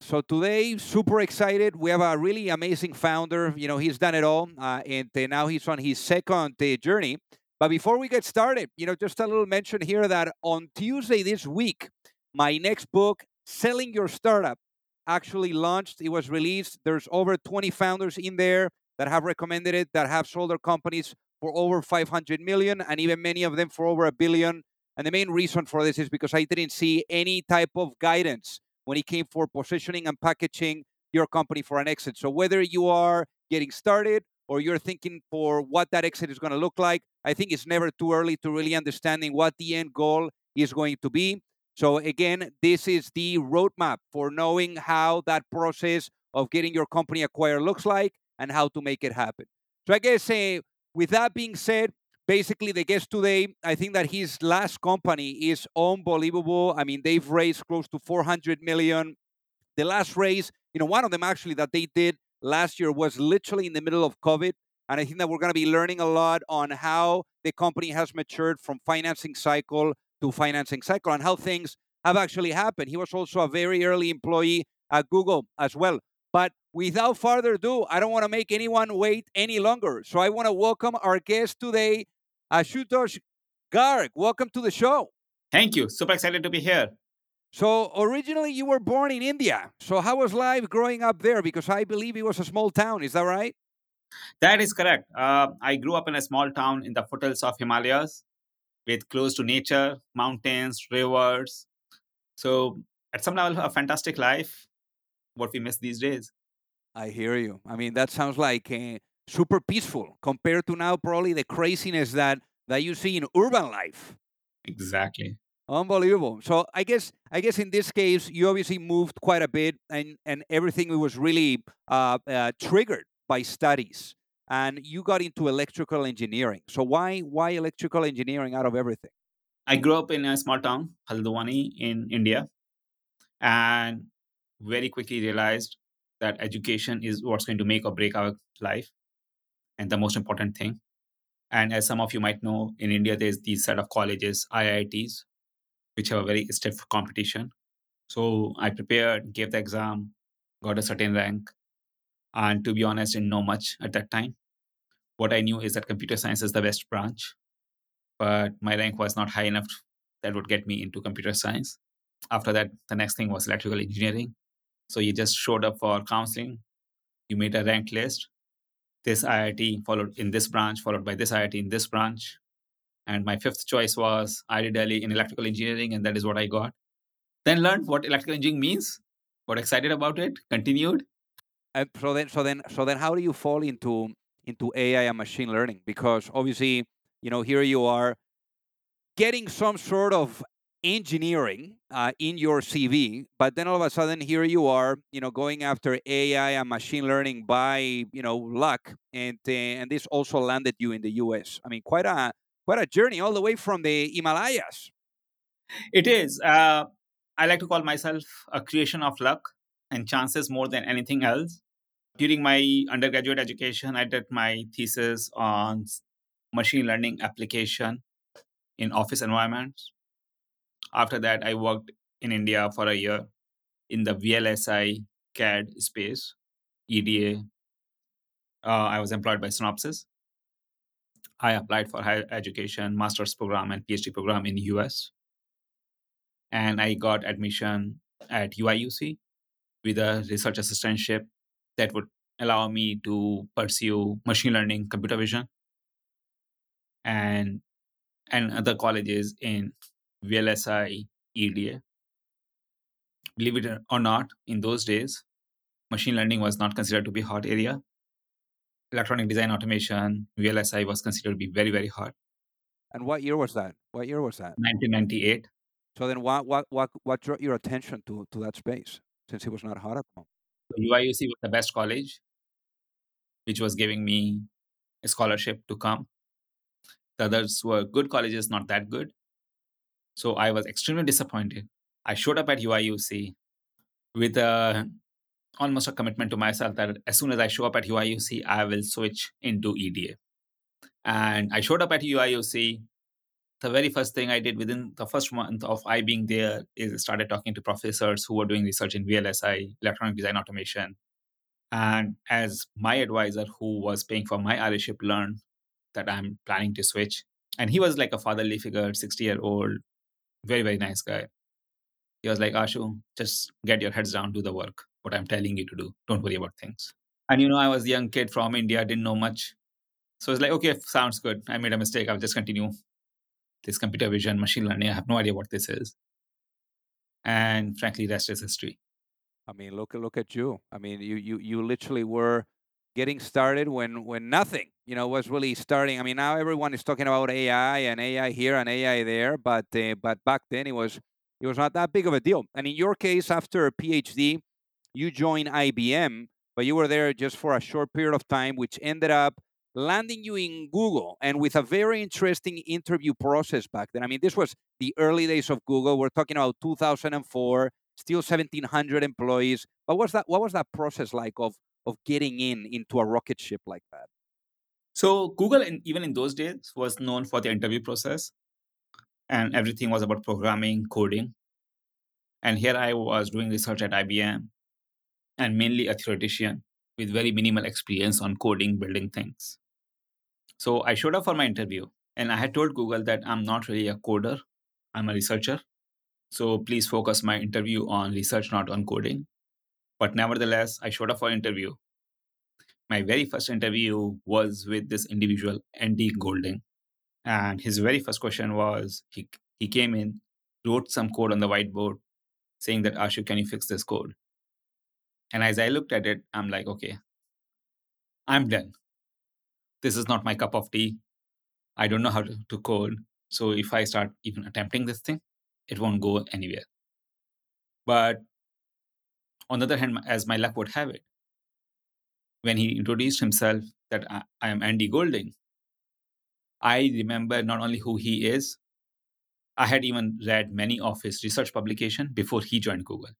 So today, super excited. We have a really amazing founder. You know, he's done it all, uh, and uh, now he's on his second uh, journey. But before we get started, you know, just a little mention here that on Tuesday this week, my next book, Selling Your Startup, actually launched. It was released. There's over 20 founders in there that have recommended it, that have sold their companies for over 500 million, and even many of them for over a billion. And the main reason for this is because I didn't see any type of guidance when it came for positioning and packaging your company for an exit. So whether you are getting started or you're thinking for what that exit is going to look like, I think it's never too early to really understanding what the end goal is going to be. So again, this is the roadmap for knowing how that process of getting your company acquired looks like and how to make it happen. So I guess uh, with that being said, basically the guest today i think that his last company is unbelievable. I mean they've raised close to 400 million. The last raise you know one of them actually that they did last year was literally in the middle of covid and i think that we're going to be learning a lot on how the company has matured from financing cycle to financing cycle and how things have actually happened. He was also a very early employee at google as well. But without further ado, I don't want to make anyone wait any longer. So I want to welcome our guest today, Ashutosh Garg, welcome to the show. Thank you. Super excited to be here. So, originally you were born in India. So, how was life growing up there? Because I believe it was a small town. Is that right? That is correct. Uh, I grew up in a small town in the foothills of Himalayas with close to nature, mountains, rivers. So, at some level, a fantastic life. What we miss these days. I hear you. I mean, that sounds like uh, super peaceful compared to now probably the craziness that that you see in urban life. Exactly. Unbelievable. So I guess I guess in this case you obviously moved quite a bit, and and everything was really uh, uh, triggered by studies, and you got into electrical engineering. So why why electrical engineering out of everything? I grew up in a small town, Haldwani, in India, and very quickly realized that education is what's going to make or break our life and the most important thing. And as some of you might know, in India, there's these set of colleges, IITs, which have a very stiff competition. So I prepared, gave the exam, got a certain rank, and to be honest, didn't know much at that time. What I knew is that computer science is the best branch, but my rank was not high enough that would get me into computer science. After that, the next thing was electrical engineering. So you just showed up for counseling, you made a ranked list, this IIT followed in this branch, followed by this IIT in this branch. And my fifth choice was IIT Delhi in electrical engineering, and that is what I got. Then learned what electrical engineering means, got excited about it, continued. And so then, so then, so then, how do you fall into into AI and machine learning? Because obviously, you know, here you are getting some sort of engineering uh, in your CV, but then all of a sudden here you are, you know, going after AI and machine learning by you know luck, and uh, and this also landed you in the U.S. I mean, quite a quite a journey all the way from the Himalayas. It is. Uh, I like to call myself a creation of luck and chances more than anything else. During my undergraduate education, I did my thesis on machine learning application in office environments. After that, I worked in India for a year in the VLSI CAD space, EDA. Uh, I was employed by Synopsys. I applied for higher education, master's program, and PhD program in the US. And I got admission at UIUC with a research assistantship that would allow me to pursue machine learning, computer vision, and and other colleges in VLSI, EDA. Believe it or not, in those days, machine learning was not considered to be a hot area. Electronic design automation, VLSI was considered to be very, very hot. And what year was that? What year was that? 1998. So then, what what what what drew your attention to to that space since it was not hot at the moment? UIUC was the best college, which was giving me a scholarship to come. The others were good colleges, not that good. So I was extremely disappointed. I showed up at UIUC with a, almost a commitment to myself that as soon as I show up at UIUC, I will switch into EDA. And I showed up at UIUC. The very first thing I did within the first month of I being there is started talking to professors who were doing research in VLSI, electronic design automation. And as my advisor, who was paying for my RA learned that I'm planning to switch. And he was like a fatherly figure, 60 year old, very, very nice guy. He was like, Ashu, just get your heads down, do the work, what I'm telling you to do. Don't worry about things. And you know, I was a young kid from India, didn't know much. So it's like, okay, sounds good. I made a mistake. I'll just continue this computer vision, machine learning. I have no idea what this is. And frankly, rest is history. I mean, look look at you. I mean, you you you literally were getting started when when nothing, you know, was really starting. I mean, now everyone is talking about AI and AI here and AI there, but uh, but back then it was it was not that big of a deal. And in your case, after a PhD, you joined IBM, but you were there just for a short period of time, which ended up landing you in Google and with a very interesting interview process back then. I mean, this was the early days of Google. We're talking about 2004, still 1,700 employees. What was that? What was that process like of of getting in into a rocket ship like that? So Google, in, even in those days, was known for the interview process, and everything was about programming, coding. And here I was doing research at IBM, and mainly a theoretician with very minimal experience on coding, building things. So I showed up for my interview and I had told Google that I'm not really a coder, I'm a researcher. So please focus my interview on research, not on coding. But nevertheless, I showed up for interview. My very first interview was with this individual, Andy Golding. And his very first question was he, he came in, wrote some code on the whiteboard saying that, Ashu, can you fix this code? And as I looked at it, I'm like, okay, I'm done. This is not my cup of tea. I don't know how to, to code. So if I start even attempting this thing, it won't go anywhere. But on the other hand, as my luck would have it, when he introduced himself that I, I am Andy Golding, I remember not only who he is, I had even read many of his research publication before he joined Google.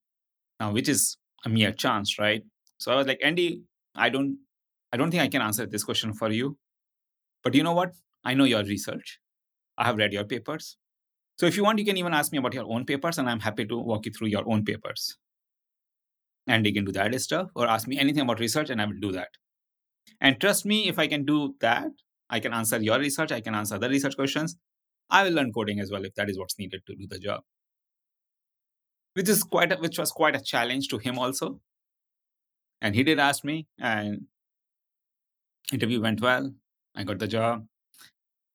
Now, which is a mere chance, right? So I was like, Andy, I don't, I don't think I can answer this question for you. But you know what? I know your research. I have read your papers. So if you want, you can even ask me about your own papers, and I'm happy to walk you through your own papers and dig into that stuff, or ask me anything about research, and I will do that. And trust me, if I can do that, I can answer your research, I can answer the research questions. I will learn coding as well if that is what's needed to do the job which is quite a, which was quite a challenge to him also. And he did ask me, and interview went well. I got the job,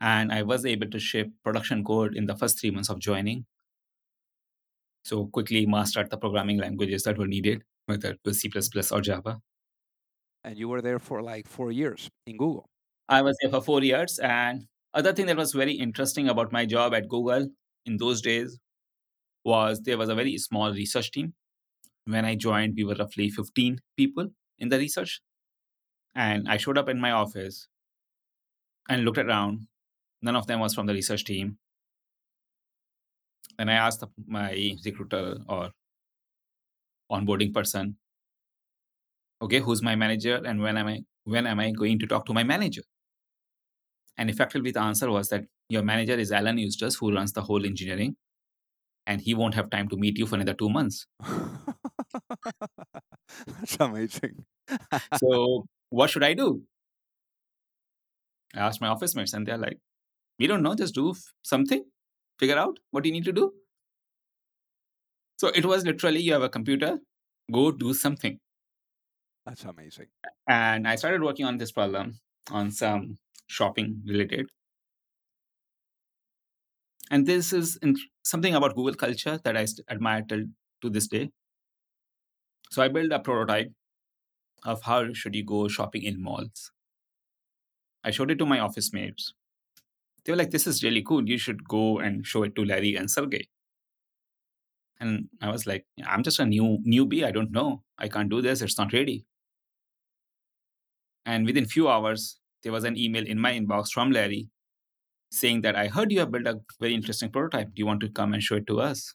and I was able to ship production code in the first three months of joining. So quickly mastered the programming languages that were needed, whether it was C++ or Java. And you were there for like four years in Google. I was there for four years, and other thing that was very interesting about my job at Google in those days was there was a very small research team. When I joined, we were roughly 15 people in the research. And I showed up in my office and looked around. None of them was from the research team. And I asked my recruiter or onboarding person, okay, who's my manager and when am I when am I going to talk to my manager? And effectively, the answer was that your manager is Alan Eustace, who runs the whole engineering, and he won't have time to meet you for another two months. That's amazing. so, what should I do? I asked my office mates, and they're like, we don't know, just do something, figure out what you need to do. So, it was literally you have a computer, go do something. That's amazing. And I started working on this problem on some shopping related. And this is something about Google culture that I admire till to this day. So I built a prototype of how should you go shopping in malls. I showed it to my office mates. They were like, "This is really cool. You should go and show it to Larry and Sergey." And I was like, "I'm just a new newbie. I don't know. I can't do this. It's not ready." And within few hours, there was an email in my inbox from Larry saying that I heard you have built a very interesting prototype. Do you want to come and show it to us?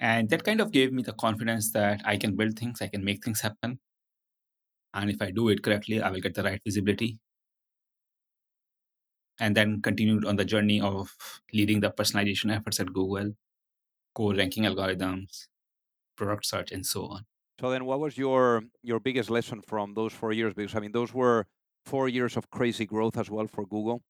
And that kind of gave me the confidence that I can build things, I can make things happen. And if I do it correctly, I will get the right visibility. And then continued on the journey of leading the personalization efforts at Google, core ranking algorithms, product search, and so on. So then, what was your your biggest lesson from those four years? Because I mean, those were four years of crazy growth as well for Google,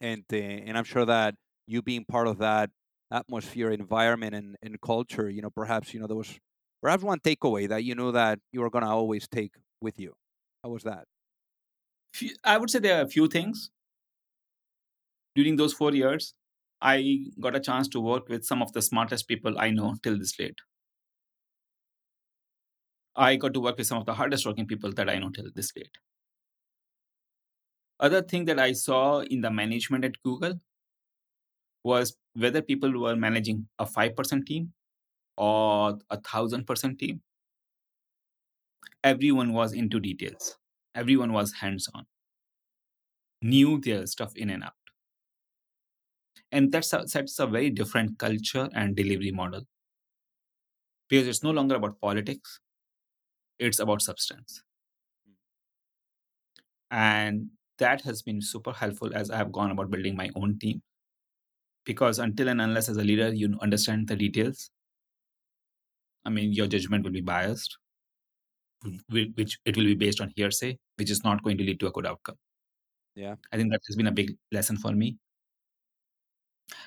and uh, and I'm sure that you being part of that atmosphere, environment, and, and culture, you know, perhaps you know there was perhaps one takeaway that you knew that you were gonna always take with you. How was that? I would say there are a few things. During those four years, I got a chance to work with some of the smartest people I know till this date. I got to work with some of the hardest working people that I know till this date. Other thing that I saw in the management at Google was whether people were managing a 5% team or a 1000% team. Everyone was into details. Everyone was hands on, knew their stuff in and out. And that sets a very different culture and delivery model because it's no longer about politics, it's about substance. And that has been super helpful as I have gone about building my own team. Because until and unless as a leader you understand the details, I mean, your judgment will be biased, which it will be based on hearsay, which is not going to lead to a good outcome. Yeah. I think that has been a big lesson for me.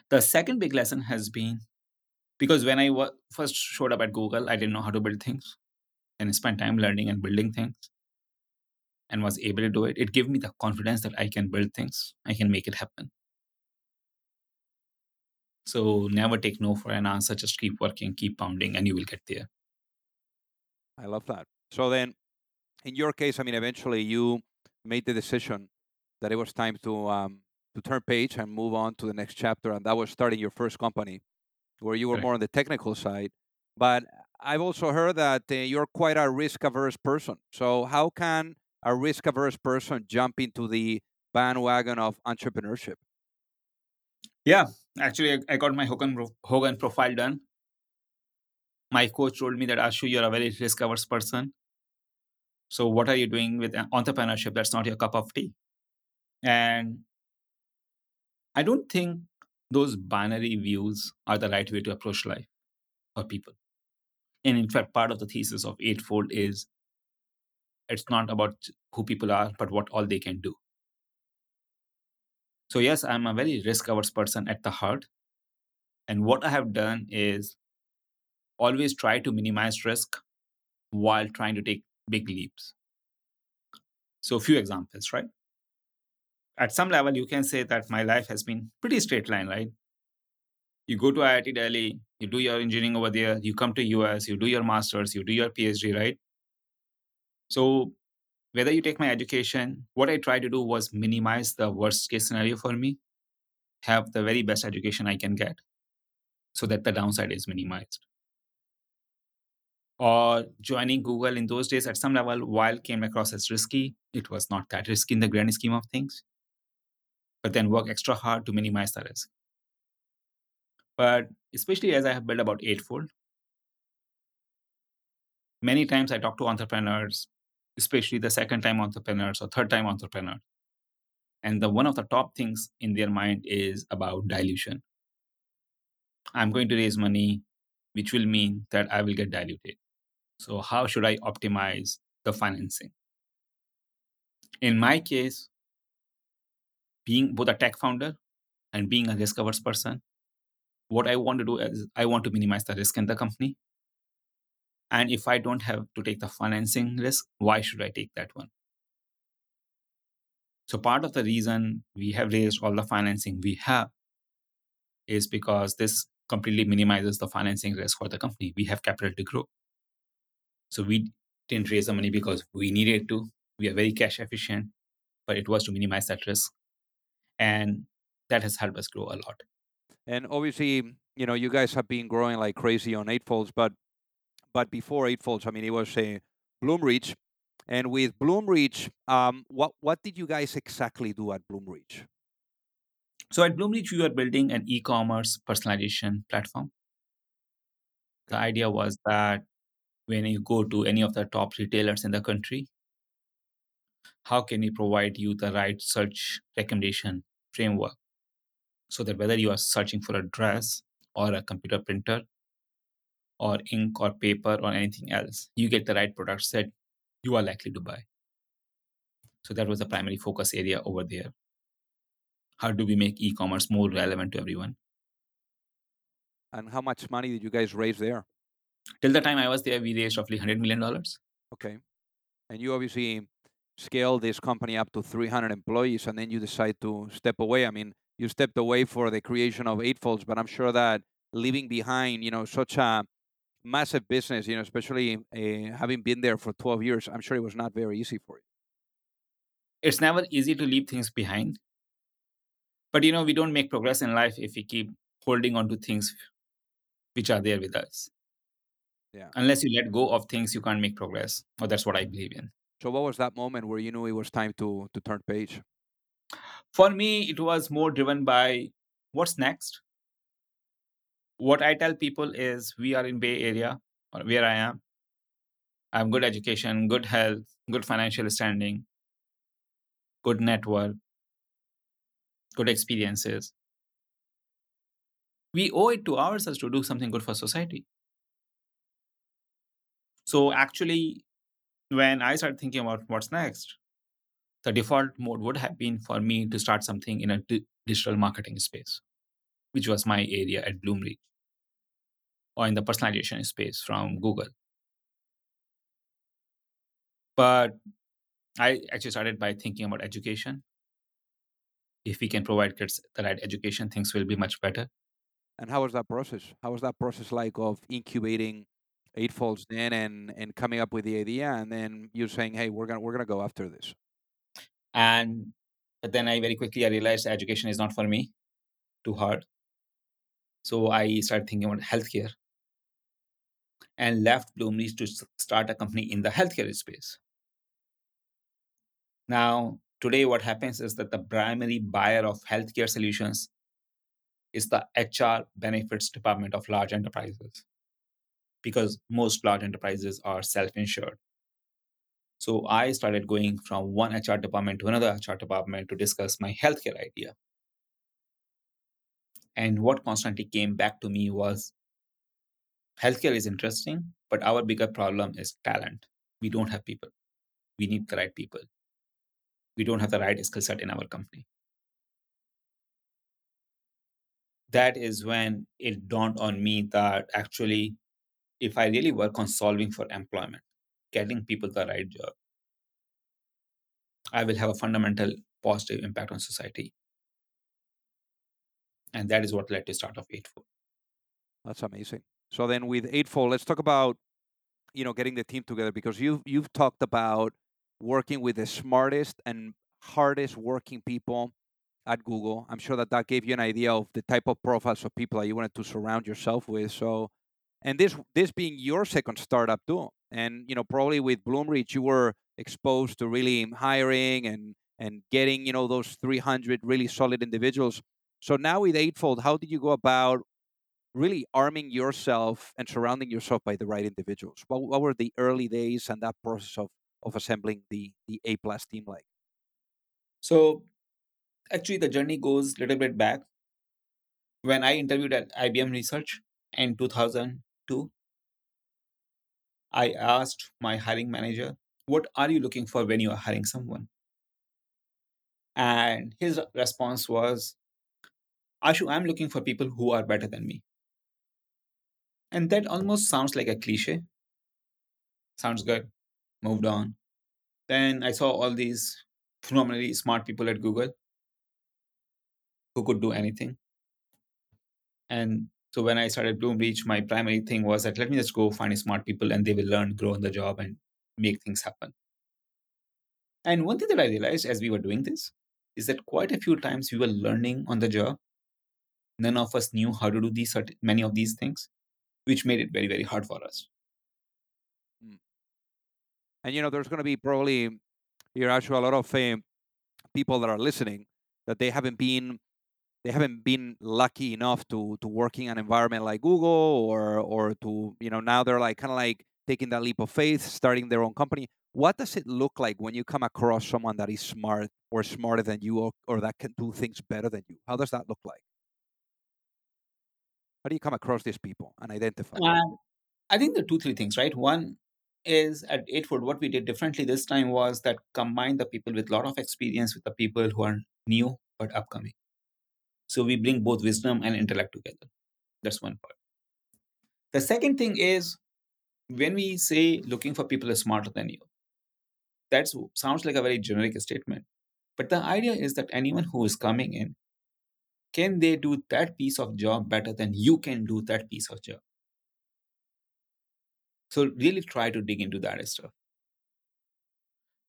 The second big lesson has been because when I first showed up at Google, I didn't know how to build things and I spent time learning and building things and was able to do it, it gave me the confidence that I can build things, I can make it happen. So never take no for an answer, just keep working, keep pounding, and you will get there. I love that. So then, in your case, I mean, eventually you made the decision that it was time to um, to turn page and move on to the next chapter, and that was starting your first company, where you were more on the technical side. But I've also heard that uh, you're quite a risk averse person. So how can a risk averse person jump into the bandwagon of entrepreneurship? Yeah, actually, I got my Hogan, Hogan profile done. My coach told me that Ashu, you're a very risk averse person. So, what are you doing with entrepreneurship? That's not your cup of tea. And I don't think those binary views are the right way to approach life or people. And in fact, part of the thesis of Eightfold is it's not about who people are, but what all they can do. So, yes, I'm a very risk averse person at the heart. And what I have done is always try to minimize risk while trying to take big leaps. So, a few examples, right? At some level, you can say that my life has been pretty straight line, right? You go to IIT Delhi, you do your engineering over there, you come to US, you do your masters, you do your PhD, right? So whether you take my education, what I try to do was minimize the worst case scenario for me, have the very best education I can get so that the downside is minimized. Or joining Google in those days at some level, while came across as risky, it was not that risky in the grand scheme of things. But then work extra hard to minimize the risk. But especially as I have built about eightfold, many times I talk to entrepreneurs especially the second time entrepreneurs or third time entrepreneurs. and the one of the top things in their mind is about dilution. I'm going to raise money, which will mean that I will get diluted. So, how should I optimize the financing? In my case, being both a tech founder and being a mm-hmm. risk averse person, what I want to do is I want to minimize the risk in the company. And if I don't have to take the financing risk, why should I take that one? So, part of the reason we have raised all the financing we have is because this completely minimizes the financing risk for the company. We have capital to grow. So, we didn't raise the money because we needed to. We are very cash efficient, but it was to minimize that risk. And that has helped us grow a lot. And obviously, you know, you guys have been growing like crazy on Eightfolds, but but before Eightfolds, I mean, it was a Bloomreach. And with Bloomreach, um, what what did you guys exactly do at Bloomreach? So at Bloomreach, we were building an e-commerce personalization platform. The idea was that when you go to any of the top retailers in the country, how can we provide you the right search recommendation framework so that whether you are searching for a dress or a computer printer or ink or paper or anything else, you get the right products that you are likely to buy. So that was the primary focus area over there. How do we make e commerce more relevant to everyone? And how much money did you guys raise there? Till the time I was there, we raised roughly $100 million. Okay. And you obviously scaled this company up to 300 employees and then you decide to step away. I mean, you stepped away for the creation of Eightfolds, but I'm sure that leaving behind, you know, such a massive business, you know, especially uh, having been there for 12 years, I'm sure it was not very easy for you. It's never easy to leave things behind. But, you know, we don't make progress in life if we keep holding on to things which are there with us. Yeah. Unless you let go of things, you can't make progress. Or that's what I believe in. So, what was that moment where you knew it was time to to turn page? For me, it was more driven by what's next. What I tell people is we are in Bay Area, or where I am. I have good education, good health, good financial standing, good network, good experiences. We owe it to ourselves to do something good for society. So actually, when I started thinking about what's next, the default mode would have been for me to start something in a digital marketing space, which was my area at Bloomreach, or in the personalization space from Google. But I actually started by thinking about education. If we can provide kids the right education, things will be much better. And how was that process? How was that process like of incubating Eightfolds then and and coming up with the idea and then you're saying, hey, we're gonna we're gonna go after this? And then I very quickly I realized education is not for me, too hard. So I started thinking about healthcare and left Bloomreach to start a company in the healthcare space. Now, today, what happens is that the primary buyer of healthcare solutions is the HR benefits department of large enterprises because most large enterprises are self insured. So I started going from one HR department to another HR department to discuss my healthcare idea. And what constantly came back to me was healthcare is interesting, but our bigger problem is talent. We don't have people. We need the right people. We don't have the right skill set in our company. That is when it dawned on me that actually, if I really work on solving for employment, getting people the right job, I will have a fundamental positive impact on society. And that is what led to start of Eightfold. That's amazing. So then with Eightfold, let's talk about you know getting the team together because you've you've talked about working with the smartest and hardest working people at Google. I'm sure that that gave you an idea of the type of profiles of people that you wanted to surround yourself with. So, and this this being your second startup too, and you know probably with Bloomreach you were exposed to really hiring and and getting you know those 300 really solid individuals. So now with Eightfold, how did you go about really arming yourself and surrounding yourself by the right individuals? What, what were the early days and that process of of assembling the the A plus team like? So Actually, the journey goes a little bit back. When I interviewed at IBM Research in 2002, I asked my hiring manager, What are you looking for when you are hiring someone? And his response was, Ashu, I'm looking for people who are better than me. And that almost sounds like a cliche. Sounds good. Moved on. Then I saw all these phenomenally smart people at Google who could do anything. And so when I started Bloomreach, my primary thing was that let me just go find smart people and they will learn, grow on the job, and make things happen. And one thing that I realized as we were doing this is that quite a few times we were learning on the job. None of us knew how to do these many of these things, which made it very, very hard for us. And you know, there's going to be probably here actually a lot of uh, people that are listening that they haven't been they haven't been lucky enough to to work in an environment like Google or or to you know now they're like kind of like taking that leap of faith, starting their own company. What does it look like when you come across someone that is smart or smarter than you or, or that can do things better than you? How does that look like? How do you come across these people and identify? Uh, I think there are two, three things, right? One is at Eightfold, what we did differently this time was that combine the people with a lot of experience with the people who are new but upcoming. So we bring both wisdom and intellect together. That's one part. The second thing is when we say looking for people smarter than you, that sounds like a very generic statement. But the idea is that anyone who is coming in, can they do that piece of job better than you can do that piece of job? So really try to dig into that stuff.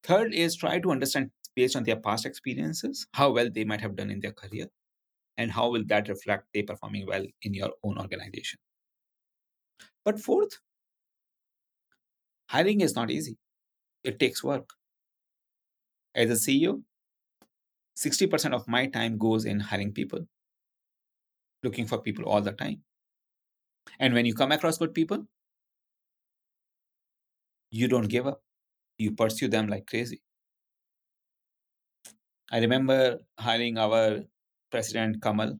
Third is try to understand based on their past experiences how well they might have done in their career and how will that reflect they performing well in your own organization. But fourth, hiring is not easy. It takes work. As a CEO, 60% of my time goes in hiring people, looking for people all the time. And when you come across good people, you don't give up. You pursue them like crazy. I remember hiring our president, Kamal.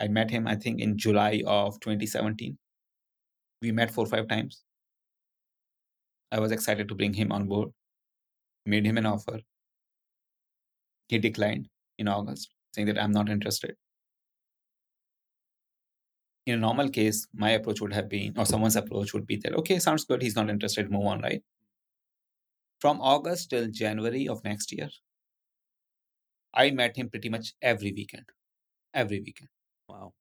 I met him, I think, in July of 2017. We met four or five times. I was excited to bring him on board, made him an offer. He declined in August, saying that I'm not interested in a normal case, my approach would have been, or someone's approach would be that, okay, sounds good. He's not interested. Move on, right? From August till January of next year, I met him pretty much every weekend. Every weekend. Wow.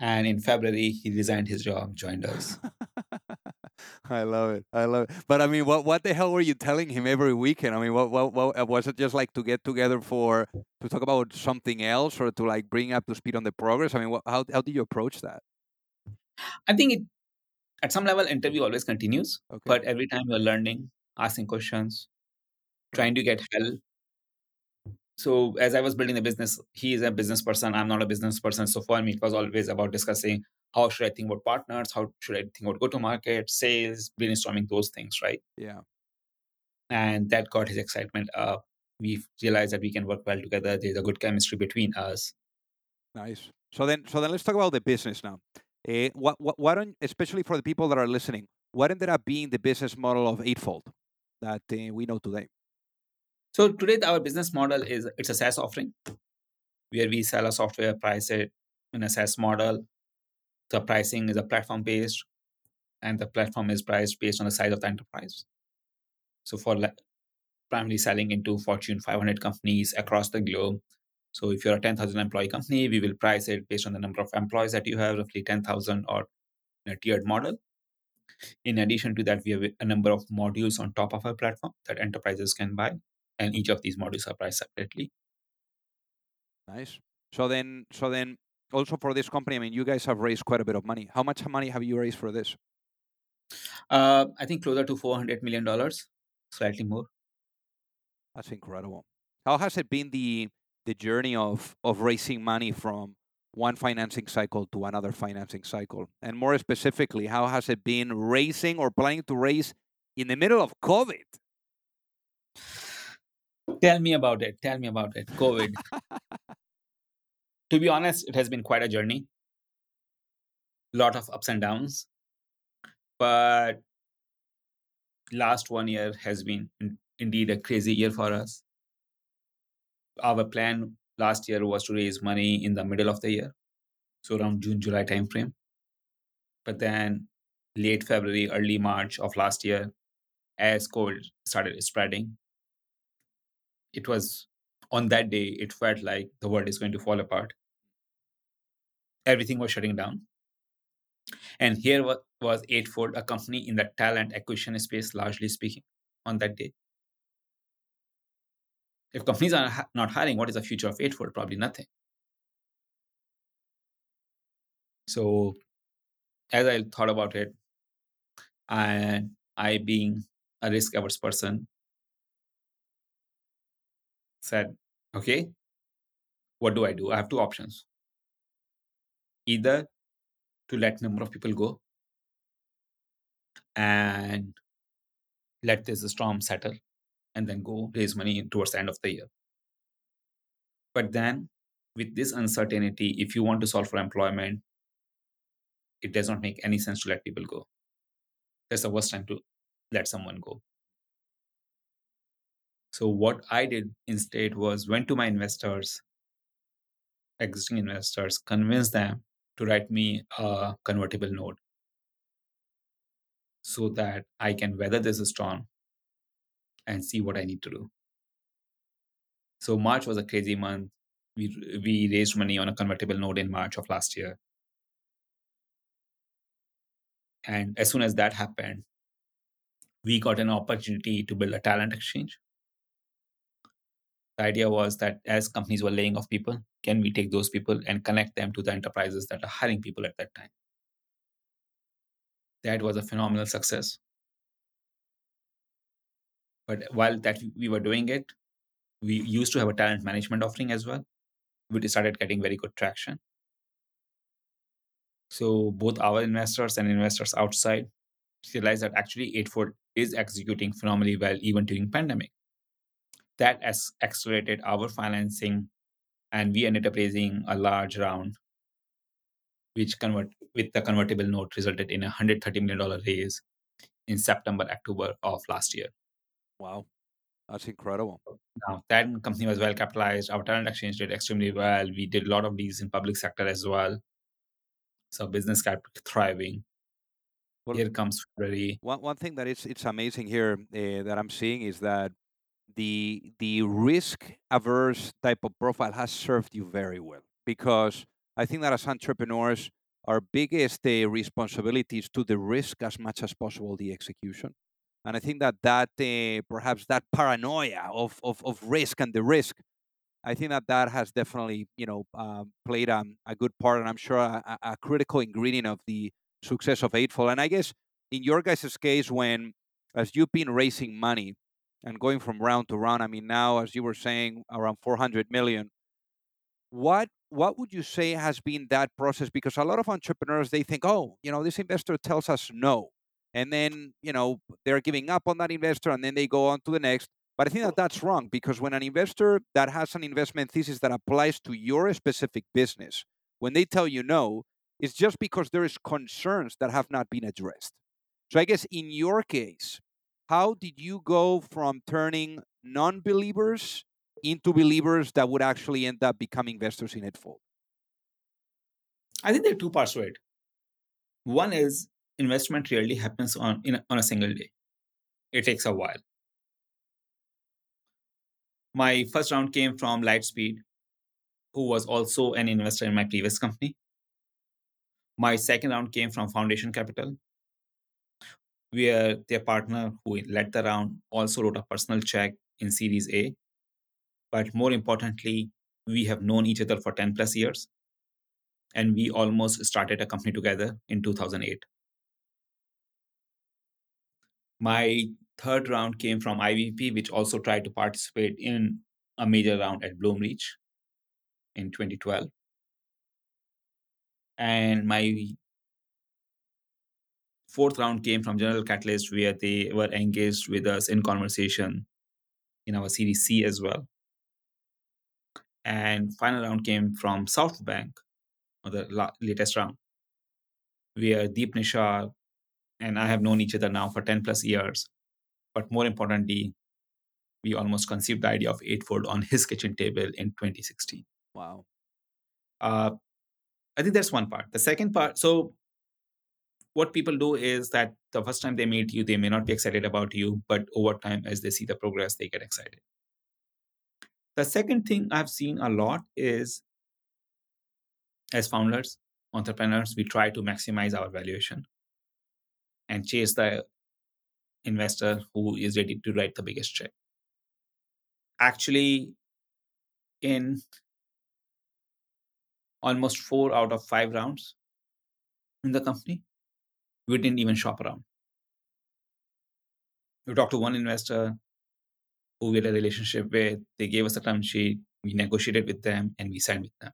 And in February, he resigned his job, joined us. I love it. I love it. But I mean, what what the hell were you telling him every weekend? I mean, what what, what uh, was it just like to get together for to talk about something else or to like bring up to speed on the progress? I mean, what, how how did you approach that? I think it at some level interview always continues, Okay. but every time you're learning, asking questions, trying to get help. So as I was building the business, he is a business person. I'm not a business person. So for me, it was always about discussing how should I think about partners, how should I think about go to market, sales, brainstorming those things, right? Yeah. And that got his excitement up. We realized that we can work well together. There's a good chemistry between us. Nice. So then, so then let's talk about the business now. Uh, what, what, why don't especially for the people that are listening, what ended up being the business model of Eightfold that uh, we know today? So today, our business model is it's a SaaS offering where we sell a software, price it in a SaaS model. The pricing is a platform based, and the platform is priced based on the size of the enterprise. So for le- primarily selling into Fortune 500 companies across the globe. So if you're a 10,000 employee company, we will price it based on the number of employees that you have, roughly 10,000 or a tiered model. In addition to that, we have a number of modules on top of our platform that enterprises can buy, and each of these modules are priced separately. Nice. So then, so then, also for this company, I mean, you guys have raised quite a bit of money. How much money have you raised for this? Uh, I think closer to 400 million dollars, slightly more. That's incredible. How has it been the the journey of of raising money from one financing cycle to another financing cycle? And more specifically, how has it been raising or planning to raise in the middle of COVID? Tell me about it. Tell me about it. COVID. to be honest, it has been quite a journey. Lot of ups and downs. But last one year has been indeed a crazy year for us. Our plan last year was to raise money in the middle of the year, so around June, July timeframe. But then late February, early March of last year, as COVID started spreading, it was on that day, it felt like the world is going to fall apart. Everything was shutting down. And here was Eightfold, a company in the talent acquisition space, largely speaking, on that day. If companies are not hiring, what is the future of Eightfold? Probably nothing. So, as I thought about it, and I, being a risk averse person, said, okay, what do I do? I have two options. Either to let number of people go and let this storm settle and then go raise money towards the end of the year. But then, with this uncertainty, if you want to solve for employment, it does not make any sense to let people go. That's the worst time to let someone go. So, what I did instead was went to my investors, existing investors, convinced them to write me a convertible note so that I can weather this storm and see what I need to do. So March was a crazy month. We we raised money on a convertible note in March of last year. And as soon as that happened, we got an opportunity to build a talent exchange. The idea was that as companies were laying off people, can we take those people and connect them to the enterprises that are hiring people at that time? That was a phenomenal success. But while that we were doing it, we used to have a talent management offering as well, which started getting very good traction. So both our investors and investors outside realized that actually Eightfold is executing phenomenally well even during pandemic. That has accelerated our financing, and we ended up raising a large round, which convert with the convertible note resulted in a hundred thirty million dollar raise in September October of last year. Wow. That's incredible. Now that company was well capitalized. Our talent exchange did extremely well. We did a lot of deals in public sector as well. So business kept thriving. Well, here comes February. One one thing that it's it's amazing here uh, that I'm seeing is that the the risk averse type of profile has served you very well because I think that as entrepreneurs, our biggest uh, responsibility is to the risk as much as possible the execution. And I think that that uh, perhaps that paranoia of, of, of risk and the risk, I think that that has definitely you know uh, played a, a good part, and I'm sure a, a, critical ingredient of the success of Eightfold. And I guess in your guys' case, when as you've been raising money and going from round to round, I mean now as you were saying around 400 million. What what would you say has been that process? Because a lot of entrepreneurs they think, oh, you know, this investor tells us no, and then you know they're giving up on that investor and then they go on to the next but i think that that's wrong because when an investor that has an investment thesis that applies to your specific business when they tell you no it's just because there is concerns that have not been addressed so i guess in your case how did you go from turning non-believers into believers that would actually end up becoming investors in Eightfold i think there are two parts to it one is investment really happens on in on a single day. It takes a while. My first round came from Lightspeed, who was also an investor in my previous company. My second round came from Foundation Capital, where their partner who led the round also wrote a personal check in Series A. But more importantly, we have known each other for 10 plus years. And we almost started a company together in 2008. My third round came from IVP, which also tried to participate in a major round at Bloomreach in 2012. And my fourth round came from General Catalyst, where they were engaged with us in conversation in our Series C as well. And final round came from SoftBank, or the la- latest round, where Deep Nishar and I have known each other now for 10 plus years. But more importantly, we almost conceived the idea of Eightfold on his kitchen table in 2016. Wow. Uh, I think that's one part. The second part, so what people do is that the first time they meet you, they may not be excited about you, but over time, as they see the progress, they get excited. The second thing I've seen a lot is as founders, entrepreneurs, we try to maximize our valuation and chase the investor who is ready to write the biggest check. Actually, in almost four out of five rounds in the company, we didn't even shop around. We talked to one investor who we had a relationship with. They gave us a term sheet. We negotiated with them and we signed with them.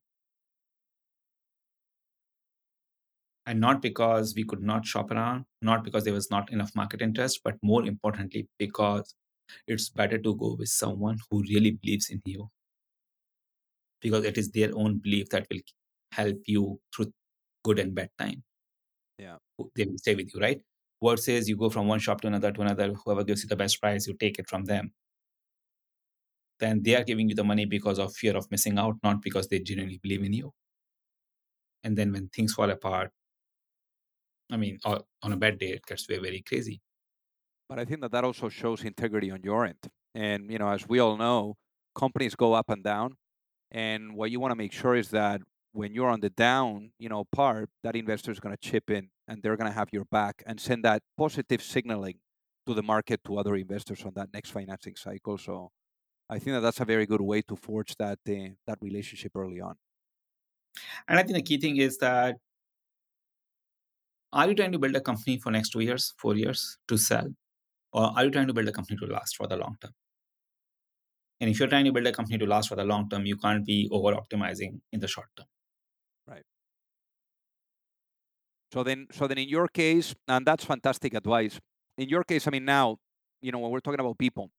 And not because we could not shop around, not because there was not enough market interest, but more importantly, because it's better to go with someone who really believes in you. Because it is their own belief that will help you through good and bad time. Yeah. They will stay with you, right? Versus you go from one shop to another to another, whoever gives you the best price, you take it from them. Then they are giving you the money because of fear of missing out, not because they genuinely believe in you. And then when things fall apart, I mean, on a bad day, it gets very, very crazy. But I think that that also shows integrity on your end. And, you know, as we all know, companies go up and down. And what you want to make sure is that when you're on the down, you know, part, that investor is going to chip in and they're going to have your back and send that positive signaling to the market to other investors on that next financing cycle. So I think that that's a very good way to forge that uh, that relationship early on. And I think the key thing is that are you trying to build a company for next two years, four years to sell? Or are you trying to build a company to last for the long term? And if you're trying to build a company to last for the long term, you can't be over optimizing in the short term. Right. So then, so then, in your case, and that's fantastic advice. In your case, I mean, now, you know, when we're talking about people,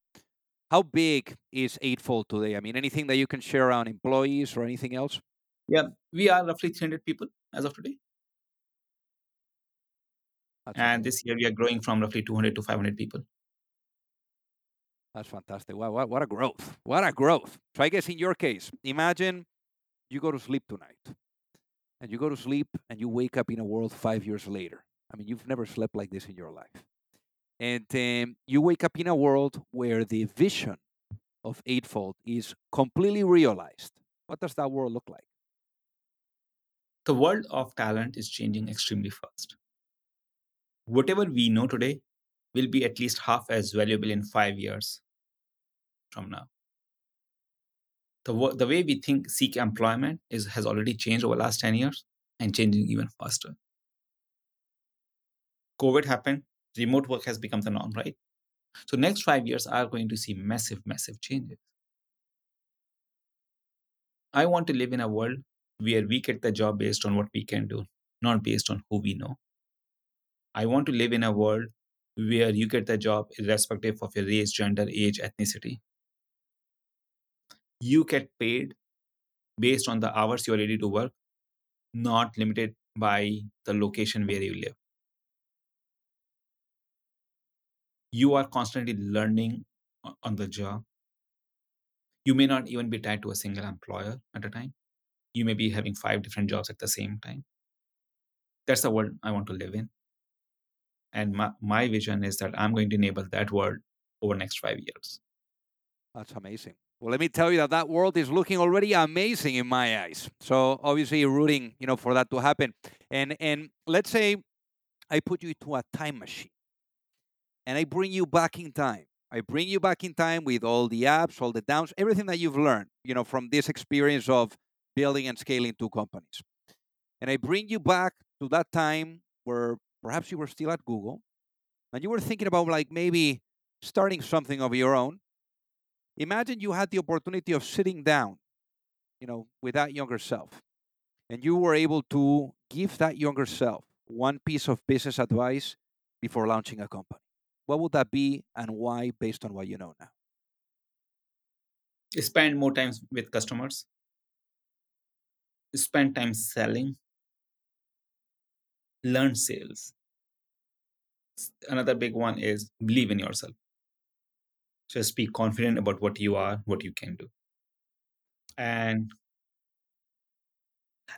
how big is Eightfold today? I mean, anything that you can share around employees or anything else? Yeah, we are roughly 300 people as of today. That's and this year we are growing from roughly 200 to 500 people. That's fantastic. Wow, what, what a growth. What a growth. So I guess in your case, imagine you go to sleep tonight and you go to sleep and you wake up in a world five years later. I mean, you've never slept like this in your life. And um, you wake up in a world where the vision of Eightfold is completely realized. What does that world look like? The world of talent is changing extremely fast whatever we know today will be at least half as valuable in five years from now. The, the way we think seek employment is has already changed over the last 10 years and changing even faster. COVID happened, remote work has become the norm, right? So next five years are going to see massive, massive changes. I want to live in a world where we get the job based on what we can do, not based on who we know. I want to live in a world where you get the job irrespective of your race, gender, age, ethnicity. You get paid based on the hours you're ready to work, not limited by the location where you live. You are constantly learning on the job. You may not even be tied to a single employer at a time. You may be having five different jobs at the same time. That's the world I want to live in. And my, my vision is that I'm going to enable that world over next five years. That's amazing. Well, let me tell you that that world is looking already amazing in my eyes. So obviously, rooting, you know, for that to happen. And and let's say I put you into a time machine, and I bring you back in time. I bring you back in time with all the apps, all the downs, everything that you've learned, you know, from this experience of building and scaling two companies. And I bring you back to that time where Perhaps you were still at Google and you were thinking about like maybe starting something of your own. Imagine you had the opportunity of sitting down, you know, with that younger self, and you were able to give that younger self one piece of business advice before launching a company. What would that be and why, based on what you know now? spend more time with customers spend time selling learn sales another big one is believe in yourself just be confident about what you are what you can do. And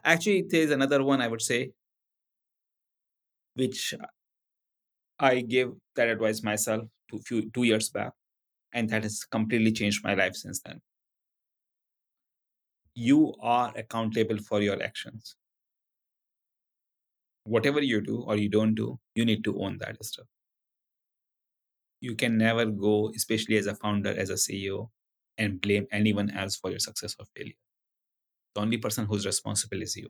actually there's another one i would say which i gave that advice myself two few two years back and that has completely changed my life since then. You are accountable for your actions. Whatever you do or you don't do you need to own that stuff you can never go especially as a founder as a ceo and blame anyone else for your success or failure the only person who's responsible is you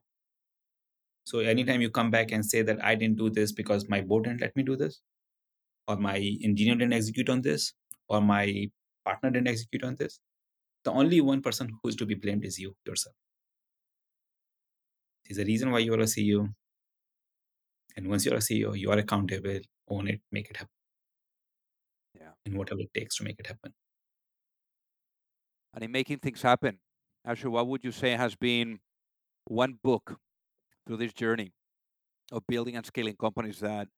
so anytime you come back and say that i didn't do this because my board didn't let me do this or my engineer didn't execute on this or my partner didn't execute on this the only one person who is to be blamed is you yourself. There's a reason why you're a CEO. And once you're a CEO, you are accountable, own it, make it happen. And whatever it takes to make it happen. And in making things happen, actually, what would you say has been one book through this journey of building and scaling companies that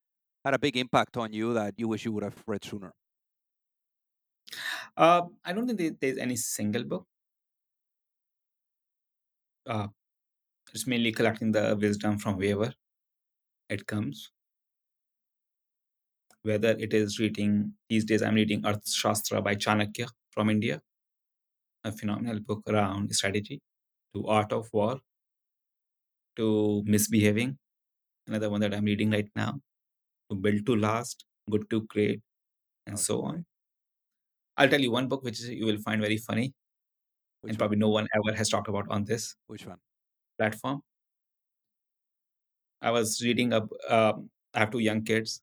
had a big impact on you that you wish you would have read sooner? Uh, I don't think there's any single book. Uh, it's mainly collecting the wisdom from wherever it comes. Whether it is reading, these days I'm reading Arthashastra by Chanakya from India, a phenomenal book around strategy, to art of war, to misbehaving, another one that I'm reading right now, to build to last, good to great, and so on. I'll tell you one book which you will find very funny, Which and one? probably no one ever has talked about on this Which one? platform. I was reading up. Um, I have two young kids.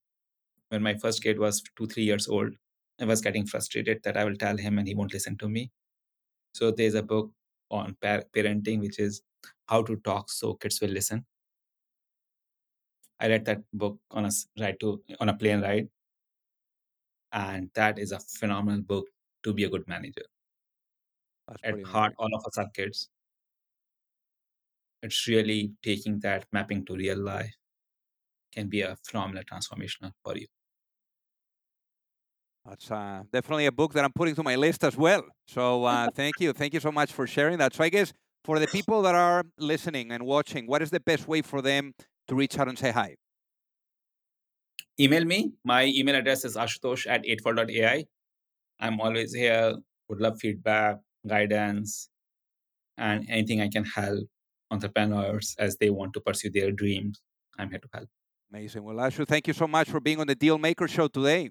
When my first kid was two, three years old, I was getting frustrated that I will tell him and he won't listen to me. So there's a book on par- parenting, which is how to talk so kids will listen. I read that book on a ride to on a plane ride, and that is a phenomenal book to be a good manager. That's At heart, amazing. all of us are kids. It's really taking that mapping to real life can be a phenomenal transformational for you. That's uh, definitely a book that I'm putting to my list as well. So uh, thank you. Thank you so much for sharing that. So I guess for the people that are listening and watching, what is the best way for them to reach out and say hi? Email me. My email address is ashutosh at eightfold.ai. I'm always here. Would love feedback, guidance, and anything I can help entrepreneurs as they want to pursue their dreams. I'm here to help. Amazing. Well, Ashu, thank you so much for being on the Deal Maker Show today.